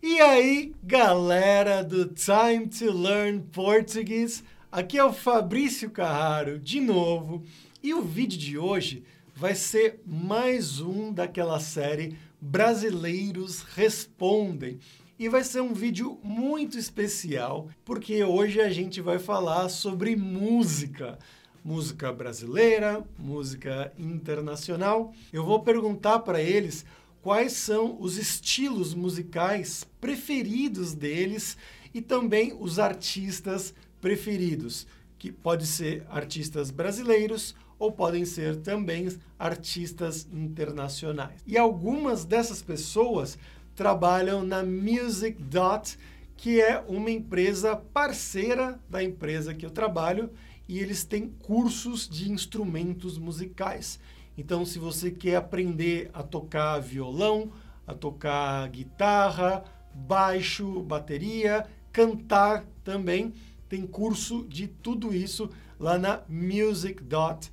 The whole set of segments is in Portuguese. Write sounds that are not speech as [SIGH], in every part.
E aí, galera do Time to Learn Português, aqui é o Fabrício Carraro de novo, e o vídeo de hoje vai ser mais um daquela série Brasileiros Respondem. E vai ser um vídeo muito especial, porque hoje a gente vai falar sobre música. Música brasileira, música internacional. Eu vou perguntar para eles quais são os estilos musicais preferidos deles e também os artistas preferidos, que pode ser artistas brasileiros ou podem ser também artistas internacionais. E algumas dessas pessoas trabalham na Music Dot, que é uma empresa parceira da empresa que eu trabalho, e eles têm cursos de instrumentos musicais. Então, se você quer aprender a tocar violão, a tocar guitarra, baixo, bateria, cantar também, tem curso de tudo isso lá na musicdot.com.br.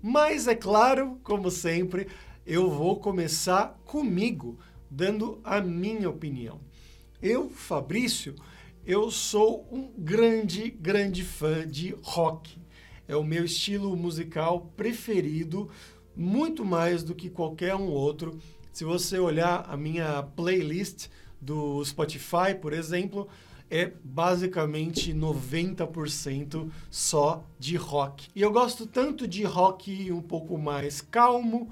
Mas é claro, como sempre, eu vou começar comigo, dando a minha opinião. Eu, Fabrício, eu sou um grande, grande fã de rock é o meu estilo musical preferido, muito mais do que qualquer um outro. Se você olhar a minha playlist do Spotify, por exemplo, é basicamente 90% só de rock. E eu gosto tanto de rock um pouco mais calmo,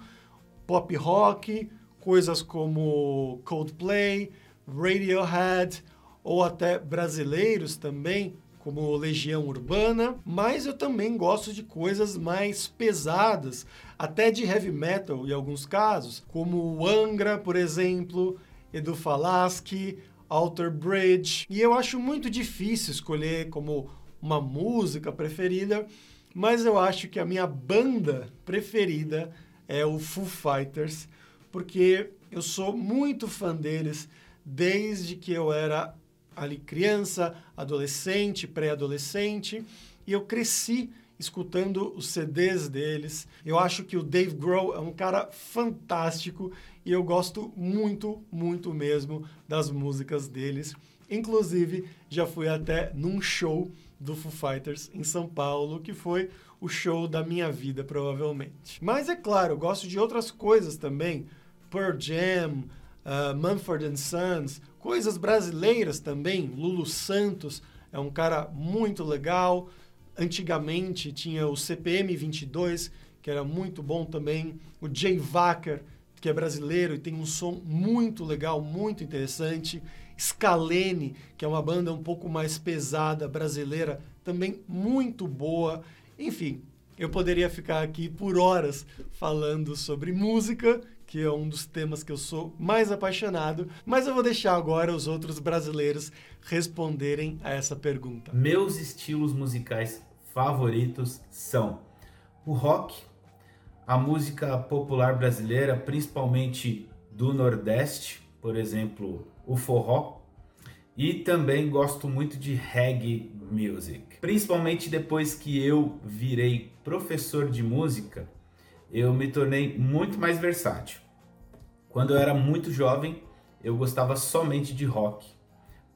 pop rock, coisas como Coldplay, Radiohead, ou até brasileiros também, como Legião Urbana, mas eu também gosto de coisas mais pesadas, até de heavy metal em alguns casos, como Angra, por exemplo, Edu Falaschi, Alter Bridge. E eu acho muito difícil escolher como uma música preferida, mas eu acho que a minha banda preferida é o Foo Fighters, porque eu sou muito fã deles desde que eu era ali criança, adolescente, pré-adolescente, e eu cresci escutando os CDs deles. Eu acho que o Dave Grohl é um cara fantástico e eu gosto muito, muito mesmo das músicas deles. Inclusive, já fui até num show do Foo Fighters em São Paulo, que foi o show da minha vida, provavelmente. Mas é claro, eu gosto de outras coisas também. Pearl Jam, uh, Mumford Sons, coisas brasileiras também. Lulu Santos é um cara muito legal. Antigamente tinha o CPM 22, que era muito bom também. O Jay Wacker, que é brasileiro e tem um som muito legal, muito interessante. Scalene, que é uma banda um pouco mais pesada, brasileira, também muito boa. Enfim, eu poderia ficar aqui por horas falando sobre música que é um dos temas que eu sou mais apaixonado, mas eu vou deixar agora os outros brasileiros responderem a essa pergunta. Meus estilos musicais favoritos são o rock, a música popular brasileira, principalmente do Nordeste, por exemplo, o forró, e também gosto muito de reggae music. Principalmente depois que eu virei professor de música, eu me tornei muito mais versátil. Quando eu era muito jovem, eu gostava somente de rock.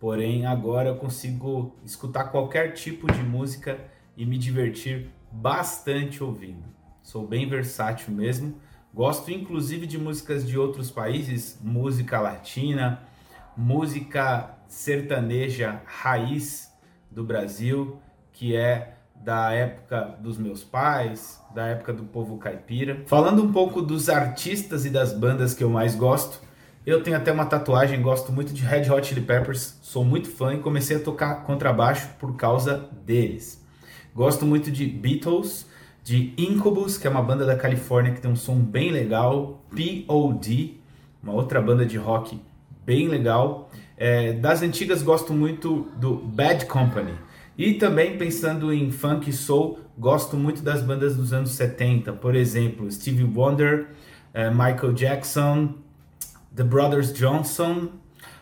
Porém, agora eu consigo escutar qualquer tipo de música e me divertir bastante ouvindo. Sou bem versátil mesmo. Gosto inclusive de músicas de outros países, música latina, música sertaneja raiz do Brasil, que é da época dos meus pais, da época do povo caipira. Falando um pouco dos artistas e das bandas que eu mais gosto, eu tenho até uma tatuagem, gosto muito de Red Hot Chili Peppers, sou muito fã e comecei a tocar contrabaixo por causa deles. Gosto muito de Beatles, de Incubus, que é uma banda da Califórnia que tem um som bem legal, P.O.D., uma outra banda de rock bem legal. É, das antigas gosto muito do Bad Company, e também pensando em funk e soul, gosto muito das bandas dos anos 70, por exemplo, Stevie Wonder, uh, Michael Jackson, The Brothers Johnson.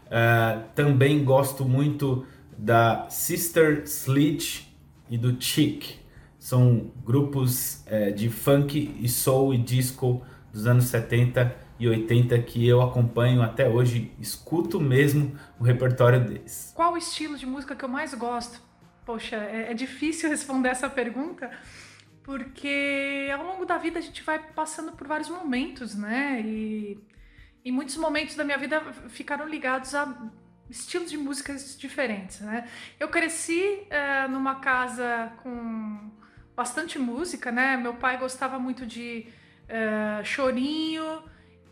Uh, também gosto muito da Sister Sledge e do Chic. São grupos uh, de funk e soul e disco dos anos 70 e 80 que eu acompanho até hoje, escuto mesmo o repertório deles. Qual o estilo de música que eu mais gosto? Poxa, é, é difícil responder essa pergunta, porque ao longo da vida a gente vai passando por vários momentos, né? E, e muitos momentos da minha vida ficaram ligados a estilos de músicas diferentes, né? Eu cresci é, numa casa com bastante música, né? Meu pai gostava muito de é, chorinho,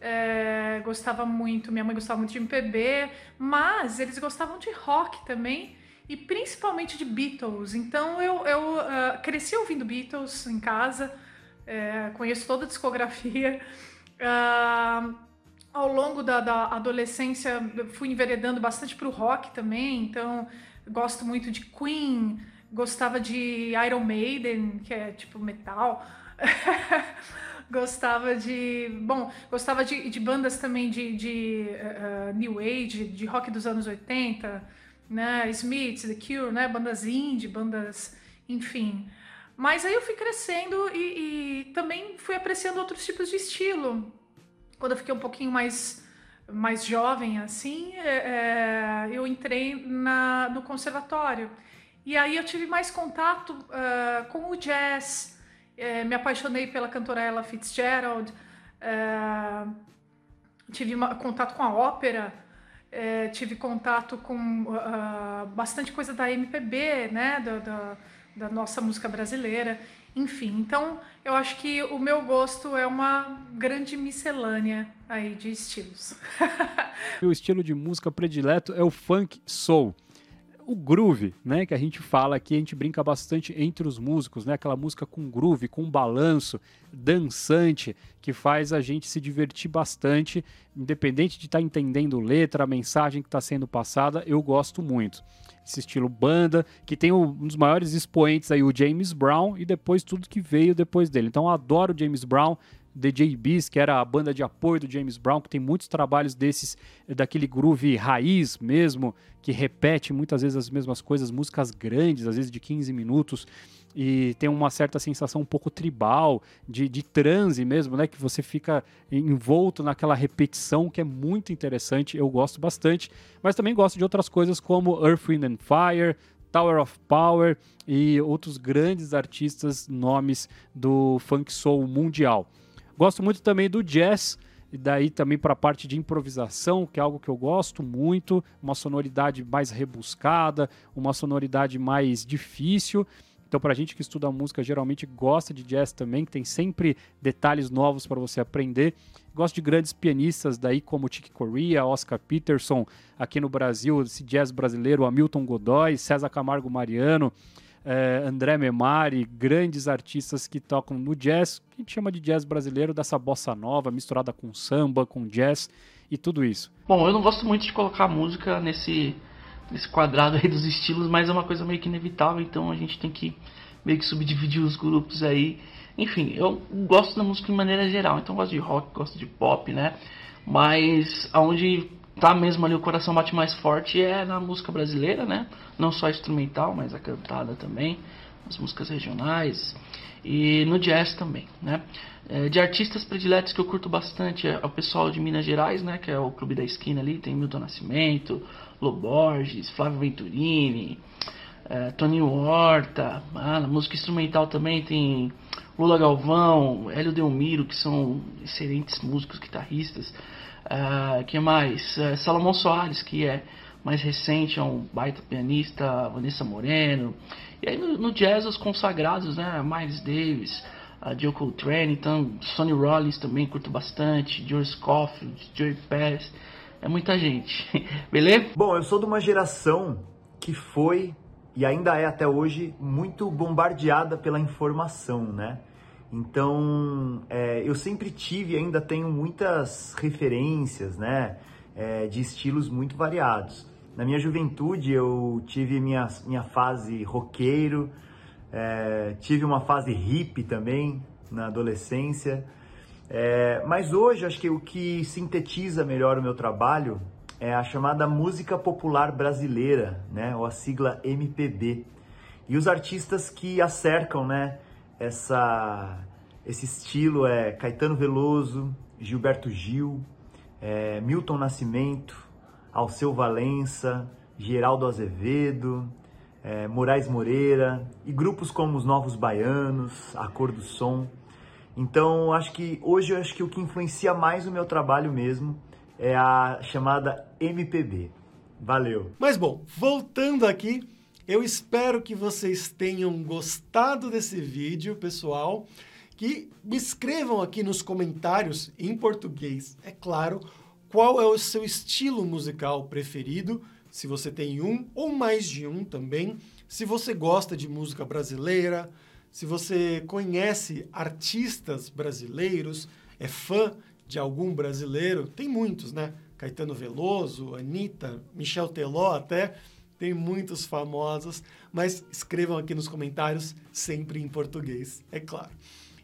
é, gostava muito, minha mãe gostava muito de MPB, mas eles gostavam de rock também e principalmente de Beatles. Então eu, eu uh, cresci ouvindo Beatles em casa, é, conheço toda a discografia. Uh, ao longo da, da adolescência fui enveredando bastante para o rock também, então gosto muito de Queen, gostava de Iron Maiden, que é tipo metal. [LAUGHS] gostava de. Bom, gostava de, de bandas também de, de uh, New Age, de rock dos anos 80, né? Smiths, The Cure, né? Bandas indie, bandas. enfim. Mas aí eu fui crescendo e, e também fui apreciando outros tipos de estilo. Quando eu fiquei um pouquinho mais mais jovem assim, é, eu entrei na, no conservatório. E aí eu tive mais contato uh, com o jazz, é, me apaixonei pela cantora Ella Fitzgerald, é, tive uma, contato com a ópera, é, tive contato com uh, bastante coisa da MPB, né, da, da, da, nossa música brasileira, enfim. Então, eu acho que o meu gosto é uma grande miscelânea aí de estilos. [LAUGHS] o estilo de música predileto é o funk soul o groove, né, que a gente fala aqui, a gente brinca bastante entre os músicos, né, aquela música com groove, com balanço, dançante, que faz a gente se divertir bastante, independente de estar tá entendendo letra, a mensagem que está sendo passada, eu gosto muito. Esse estilo banda, que tem um dos maiores expoentes aí, o James Brown, e depois tudo que veio depois dele. Então eu adoro James Brown, The JBs, que era a banda de apoio do James Brown, que tem muitos trabalhos desses, eh, daquele groove raiz mesmo, que repete muitas vezes as mesmas coisas, músicas grandes, às vezes de 15 minutos, e tem uma certa sensação um pouco tribal, de, de transe mesmo, né? Que você fica envolto naquela repetição que é muito interessante, eu gosto bastante, mas também gosto de outras coisas como Earth, Wind and Fire, Tower of Power e outros grandes artistas, nomes do funk soul mundial. Gosto muito também do jazz, e daí também para a parte de improvisação, que é algo que eu gosto muito, uma sonoridade mais rebuscada, uma sonoridade mais difícil. Então, para a gente que estuda música, geralmente gosta de jazz também, que tem sempre detalhes novos para você aprender. Gosto de grandes pianistas daí como Chick Corea, Oscar Peterson, aqui no Brasil, esse jazz brasileiro, Hamilton Godoy, César Camargo Mariano é, André Memari, grandes artistas que tocam no jazz, que a gente chama de jazz brasileiro, dessa bossa nova, misturada com samba, com jazz e tudo isso. Bom, eu não gosto muito de colocar música nesse, nesse quadrado aí dos estilos, mas é uma coisa meio que inevitável, então a gente tem que meio que subdividir os grupos aí. Enfim, eu gosto da música de maneira geral, então gosto de rock, gosto de pop, né? Mas aonde tá mesmo ali o coração bate mais forte é na música brasileira, né? Não só instrumental, mas a cantada também, as músicas regionais e no jazz também, né? É, de artistas prediletos que eu curto bastante é o pessoal de Minas Gerais, né? Que é o Clube da Esquina ali, tem Milton Nascimento, Loborges, Flávio Venturini, é, Toninho Horta, ah, na música instrumental também tem Lula Galvão, Hélio Delmiro, que são excelentes músicos, guitarristas. Uh, que mais? Uh, Salomão Soares, que é mais recente, é um baita pianista, Vanessa Moreno. E aí no, no jazz os consagrados, né? Miles Davis, uh, Joe Coltrane, então Sonny Rollins também curto bastante, George Scofield, Joey Pass, é muita gente, [LAUGHS] beleza? Bom, eu sou de uma geração que foi e ainda é até hoje muito bombardeada pela informação, né? Então, é, eu sempre tive ainda tenho muitas referências, né, é, de estilos muito variados. Na minha juventude, eu tive minha, minha fase roqueiro, é, tive uma fase hippie também na adolescência. É, mas hoje, acho que o que sintetiza melhor o meu trabalho é a chamada música popular brasileira, né, ou a sigla MPB. E os artistas que acercam, né, essa, esse estilo é Caetano Veloso, Gilberto Gil, é, Milton Nascimento, Alceu Valença, Geraldo Azevedo, é, Moraes Moreira e grupos como os Novos Baianos, A Cor do Som. Então, acho que hoje eu acho que o que influencia mais o meu trabalho mesmo é a chamada MPB. Valeu. Mas bom, voltando aqui, eu espero que vocês tenham gostado desse vídeo, pessoal. Que me escrevam aqui nos comentários, em português, é claro, qual é o seu estilo musical preferido, se você tem um ou mais de um também, se você gosta de música brasileira, se você conhece artistas brasileiros, é fã de algum brasileiro, tem muitos, né? Caetano Veloso, Anitta, Michel Teló até, tem muitos famosos, mas escrevam aqui nos comentários, sempre em português, é claro.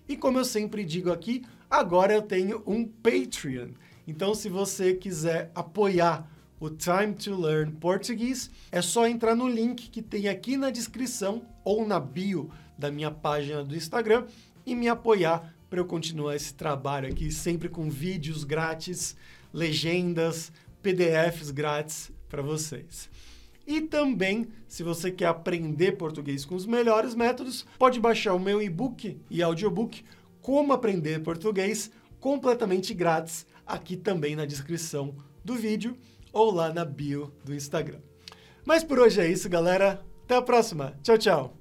E como eu sempre digo aqui, agora eu tenho um Patreon. Então, se você quiser apoiar o Time to Learn Português, é só entrar no link que tem aqui na descrição ou na bio da minha página do Instagram e me apoiar para eu continuar esse trabalho aqui, sempre com vídeos grátis, legendas, PDFs grátis para vocês. E também, se você quer aprender português com os melhores métodos, pode baixar o meu e-book e audiobook Como Aprender Português completamente grátis aqui também na descrição do vídeo ou lá na bio do Instagram. Mas por hoje é isso, galera. Até a próxima. Tchau, tchau.